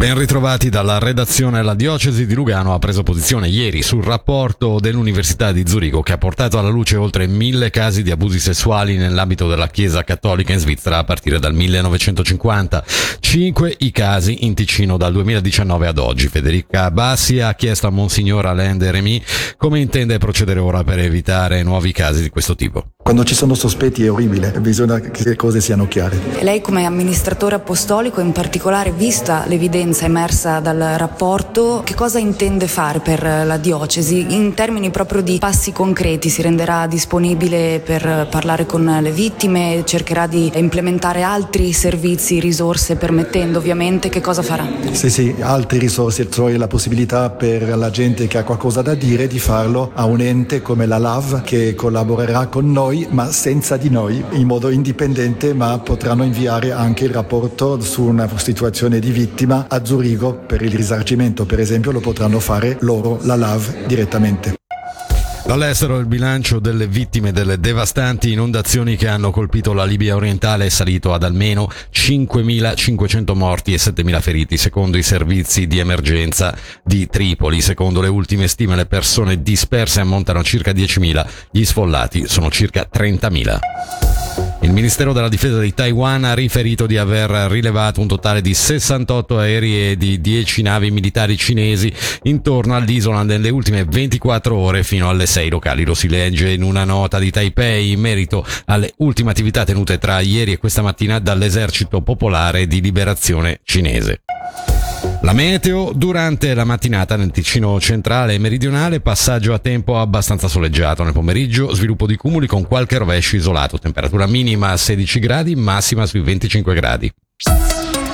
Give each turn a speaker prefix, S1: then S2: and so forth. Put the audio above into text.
S1: Ben ritrovati dalla redazione. La diocesi di Lugano ha preso posizione ieri sul rapporto dell'Università di Zurigo che ha portato alla luce oltre mille casi di abusi sessuali nell'ambito della Chiesa cattolica in Svizzera a partire dal 1950. Cinque i casi in Ticino dal 2019 ad oggi. Federica Bassi ha chiesto a Monsignor Alain de Remy come intende procedere ora per evitare nuovi casi di questo tipo.
S2: Quando ci sono sospetti è orribile, bisogna che le cose siano chiare.
S3: Lei come amministratore apostolico, in particolare vista l'evidenza emersa dal rapporto, che cosa intende fare per la diocesi in termini proprio di passi concreti? Si renderà disponibile per parlare con le vittime, cercherà di implementare altri servizi, risorse permettendo ovviamente, che cosa farà?
S2: Sì, sì, altre risorse, cioè la possibilità per la gente che ha qualcosa da dire di farlo a un ente come la LAV che collaborerà con noi ma senza di noi, in modo indipendente, ma potranno inviare anche il rapporto su una situazione di vittima a Zurigo per il risarcimento, per esempio, lo potranno fare loro, la LAV, direttamente.
S1: Dall'estero il bilancio delle vittime delle devastanti inondazioni che hanno colpito la Libia orientale è salito ad almeno 5.500 morti e 7.000 feriti, secondo i servizi di emergenza di Tripoli. Secondo le ultime stime le persone disperse ammontano a circa 10.000, gli sfollati sono circa 30.000. Il Ministero della Difesa di Taiwan ha riferito di aver rilevato un totale di 68 aerei e di 10 navi militari cinesi intorno all'isola nelle ultime 24 ore fino alle 6 locali. Lo si legge in una nota di Taipei in merito alle ultime attività tenute tra ieri e questa mattina dall'esercito popolare di liberazione cinese. La meteo durante la mattinata nel Ticino centrale e meridionale, passaggio a tempo abbastanza soleggiato nel pomeriggio, sviluppo di cumuli con qualche rovescio isolato, temperatura minima a 16 gradi, massima sui 25 gradi.